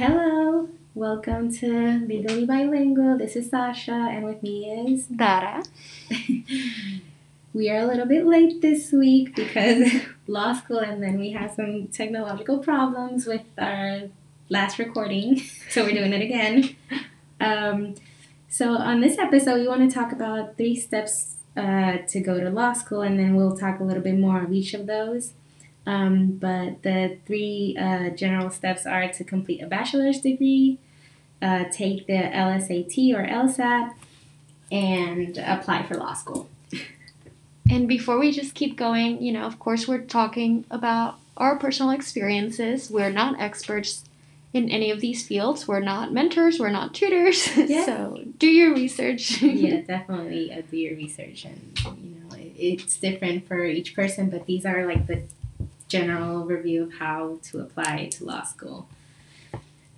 Hello, welcome to Legally Bilingual. This is Sasha, and with me is Dara. we are a little bit late this week because law school, and then we had some technological problems with our last recording, so we're doing it again. Um, so, on this episode, we want to talk about three steps uh, to go to law school, and then we'll talk a little bit more of each of those. Um, but the three uh, general steps are to complete a bachelor's degree, uh, take the LSAT or LSAT, and apply for law school. And before we just keep going, you know, of course, we're talking about our personal experiences. We're not experts in any of these fields. We're not mentors. We're not tutors. Yeah. so do your research. yeah, definitely uh, do your research, and you know it, it's different for each person. But these are like the general overview of how to apply to law school.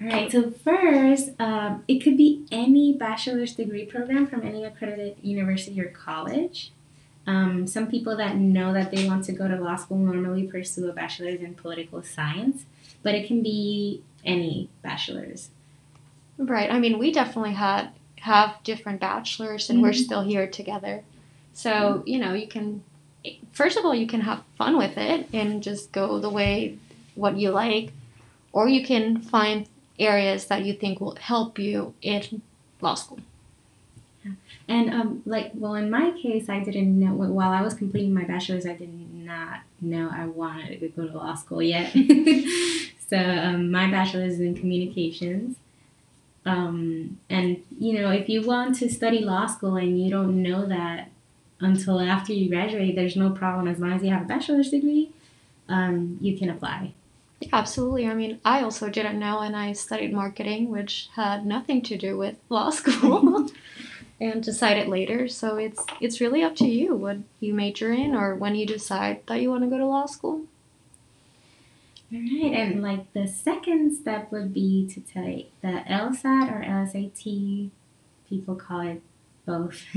All right, so first, um, it could be any bachelor's degree program from any accredited university or college. Um, some people that know that they want to go to law school normally pursue a bachelor's in political science, but it can be any bachelor's. Right. I mean, we definitely had have different bachelors, and we're Mhm. still here together. So you know, you can first of all, you can have fun with it and just go the way what you like, or you can find areas that you think will help you in law school. And um, like, well, in my case, I didn't know while I was completing my bachelor's, I did not know I wanted to go to law school yet. so um, my bachelor's is in communications. Um, and you know, if you want to study law school and you don't know that until after you graduate, there's no problem as long as you have a bachelor's degree. Um, you can apply. Absolutely. I mean, I also didn't know, and I studied marketing, which had nothing to do with law school, and decided later. So it's it's really up to you what you major in, or when you decide that you want to go to law school. All right, and like the second step would be to take the LSAT or LSAT. People call it both.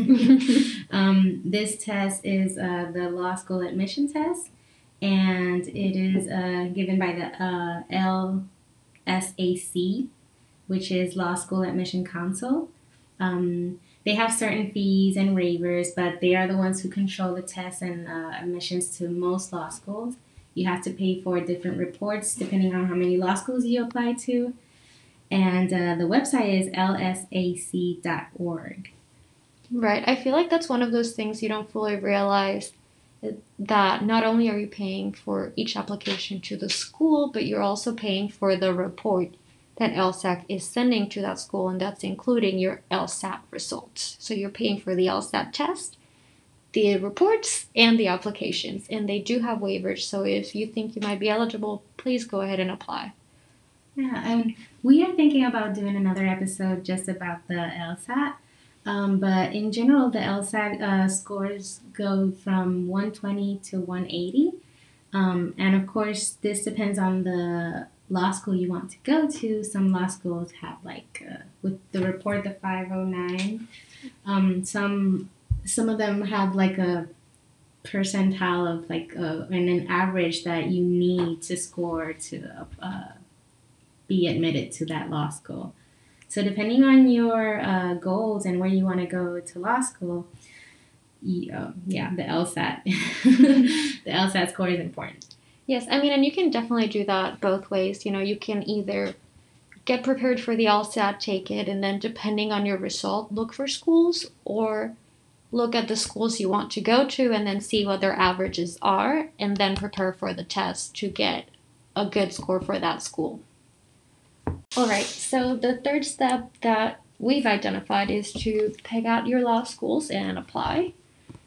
um, this test is uh, the law school admission test, and it is uh, given by the uh, LSAC, which is Law School Admission Council. Um, they have certain fees and waivers, but they are the ones who control the tests and uh, admissions to most law schools. You have to pay for different reports depending on how many law schools you apply to. And uh, the website is lsac.org. Right. I feel like that's one of those things you don't fully realize eh, that not only are you paying for each application to the school, but you're also paying for the report that LSAC is sending to that school, and that's including your LSAT results. So you're paying for the LSAT test, the reports, and the applications. And they do have waivers, so if you think you might be eligible, please go ahead and apply. Yeah, and we are thinking about doing another episode just about the LSAT. Um, but in general, the LSAT uh, scores go from 120 to 180. Um, and of course, this depends on the law school you want to go to. Some law schools have like uh, with the report the 509. Um, some some of them have like a percentile of like uh, and an average that you need to score to uh, be admitted to that law school. So depending on your uh, goals and where you want to go to law school, you, uh, yeah, the LSAT, the LSAT score is important. Yes, I mean, and you can definitely do that both ways. You know, you can either get prepared for the LSAT, take it, and then depending on your result, look for schools or look at the schools you want to go to and then see what their averages are and then prepare for the test to get a good score for that school. All right, so the third step that we've identified is to pick out your law schools and apply.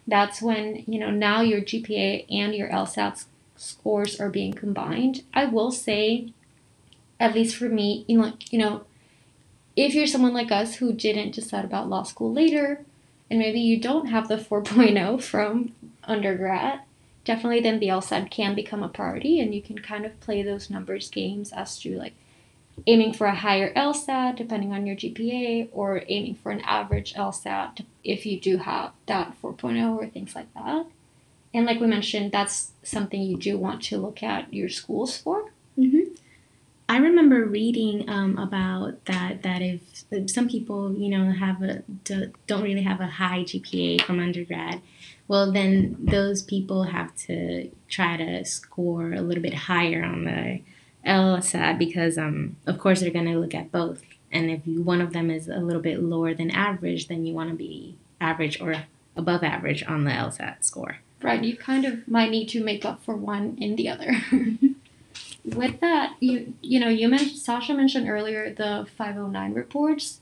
That's when, you know, now your GPA and your LSAT scores are being combined. I will say, at least for me, you know, you know, if you're someone like us who didn't decide about law school later, and maybe you don't have the 4.0 from undergrad, definitely then the LSAT can become a priority, and you can kind of play those numbers games as to like aiming for a higher LSAT depending on your GPA, or aiming for an average LSAT if you do have that 4.0 or things like that. And like we mentioned, that's something you do want to look at your schools for. Mm-hmm. I remember reading um, about that that if, some people you know have a do, don't really have a high GPA from undergrad, well then those people have to try to score a little bit higher on the LSAT because um of course they're gonna look at both, and if you, one of them is a little bit lower than average, then you want to be average or above average on the LSAT score. Right, you kind of might need to make up for one in the other. With that, you you know, you mentioned Sasha mentioned earlier the 509 reports.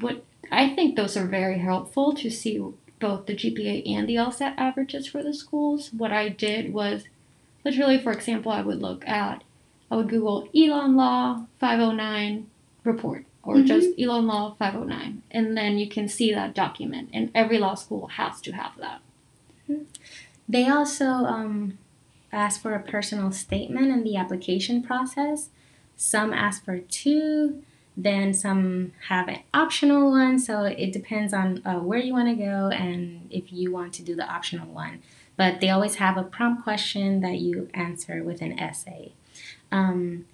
What I think those are very helpful to see both the GPA and the LSAT averages for the schools. What I did was literally, for example, I would look at, I would Google Elon Law 509 report or Mhm. just Elon Law 509, and then you can see that document. And every law school has to have that. They also um, ask for a personal statement in the application process. Some ask for two, then some have an optional one. So it depends on uh, where you want to go and if you want to do the optional one. But they always have a prompt question that you answer with an essay. Um,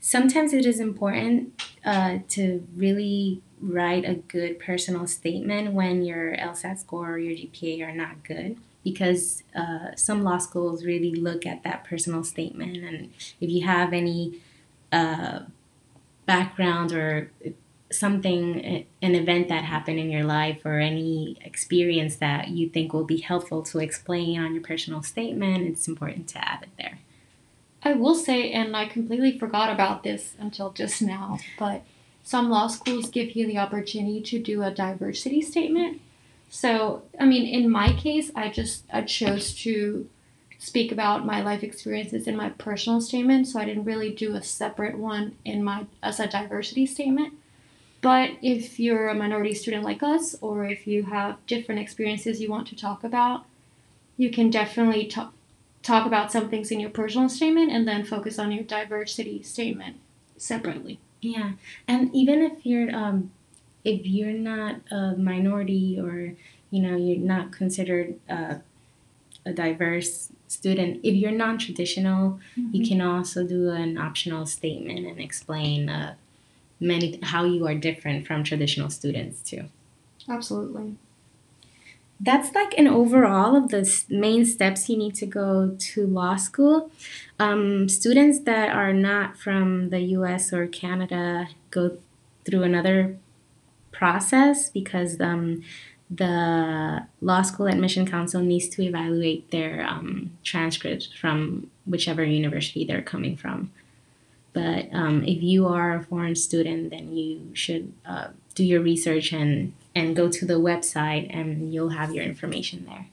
sometimes it is important uh, to really write a good personal statement when your LSAT score or your GPA are not good because uh, some law schools really look at that personal statement. And if you have any uh, background or something an event that happened in your life or any experience that you think will be helpful to explain on your personal statement it's important to add it there I will say, and I completely forgot about this until just now, but some law schools give you the opportunity to do a diversity statement. So, I mean, in my case, I just I chose to speak about my life experiences in my personal statement, so I didn't really do a separate one in my as a diversity statement. But if you're a minority student like us, or if you have different experiences you want to talk about, you can definitely talk talk about some things in your personal statement and then focus on your diversity statement separately. Yeah, and even if you're um, if you're not a minority or you know you're not considered uh, a diverse student, if you're non-traditional, you can also do an optional statement and explain uh, many how you are different from traditional students too. Absolutely. That's like an overall of the main steps you need to go to law school. Um, students that are not from the US or Canada go through another process because um, the law school admission council needs to evaluate their um, transcripts from whichever university they're coming from. But um, if you are a foreign student, then you should uh, do your research and, and go to the website, and you'll have your information there.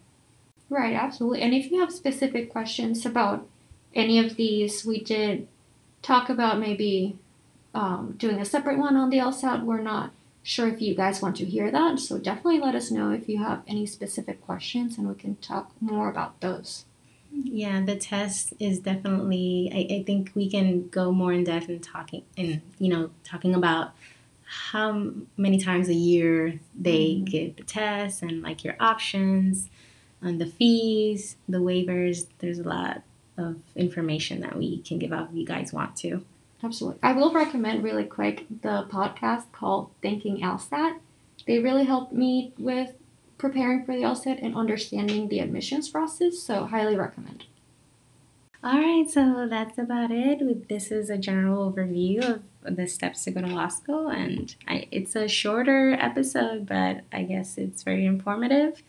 Right, absolutely. And if you have specific questions about any of these, we did talk about maybe um, doing a separate one on the LSAT. We're not sure if you guys want to hear that, so definitely let us know if you have any specific questions and we can talk more about those. Yeah, the test is definitely. I, I think we can go more in depth in talking and you know talking about how many times a year they Mhm. give the test and like your options and the fees, the waivers. There's a lot of information that we can give out if you guys want to. Absolutely. I will recommend really quick the podcast called Thinking LSAT. They really helped me with preparing for the LSAT and understanding the admissions process, so highly recommend. All right, so that's about it. This is a general overview of the steps to go to law school, and I, it's a shorter episode, but I guess it's very informative.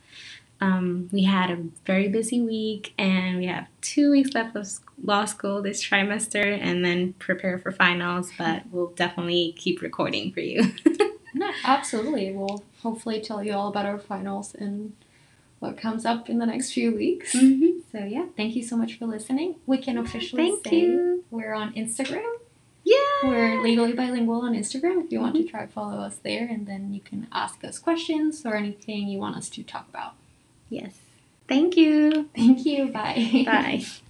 Um, we had a very busy week, and we have two weeks left of law school this trimester, and then prepare for finals. But we'll definitely keep recording for you. No, absolutely. We'll hopefully tell you all about our finals and what comes up in the next few weeks. mm-hmm. So yeah, thank you so much for listening. We can officially Thank say you. we're on Instagram. Yeah, We're legally bilingual on Instagram if you want to try follow us there and then you can ask us questions or anything you want us to talk about. Yes. Thank you. Thank you. Bye. Bye.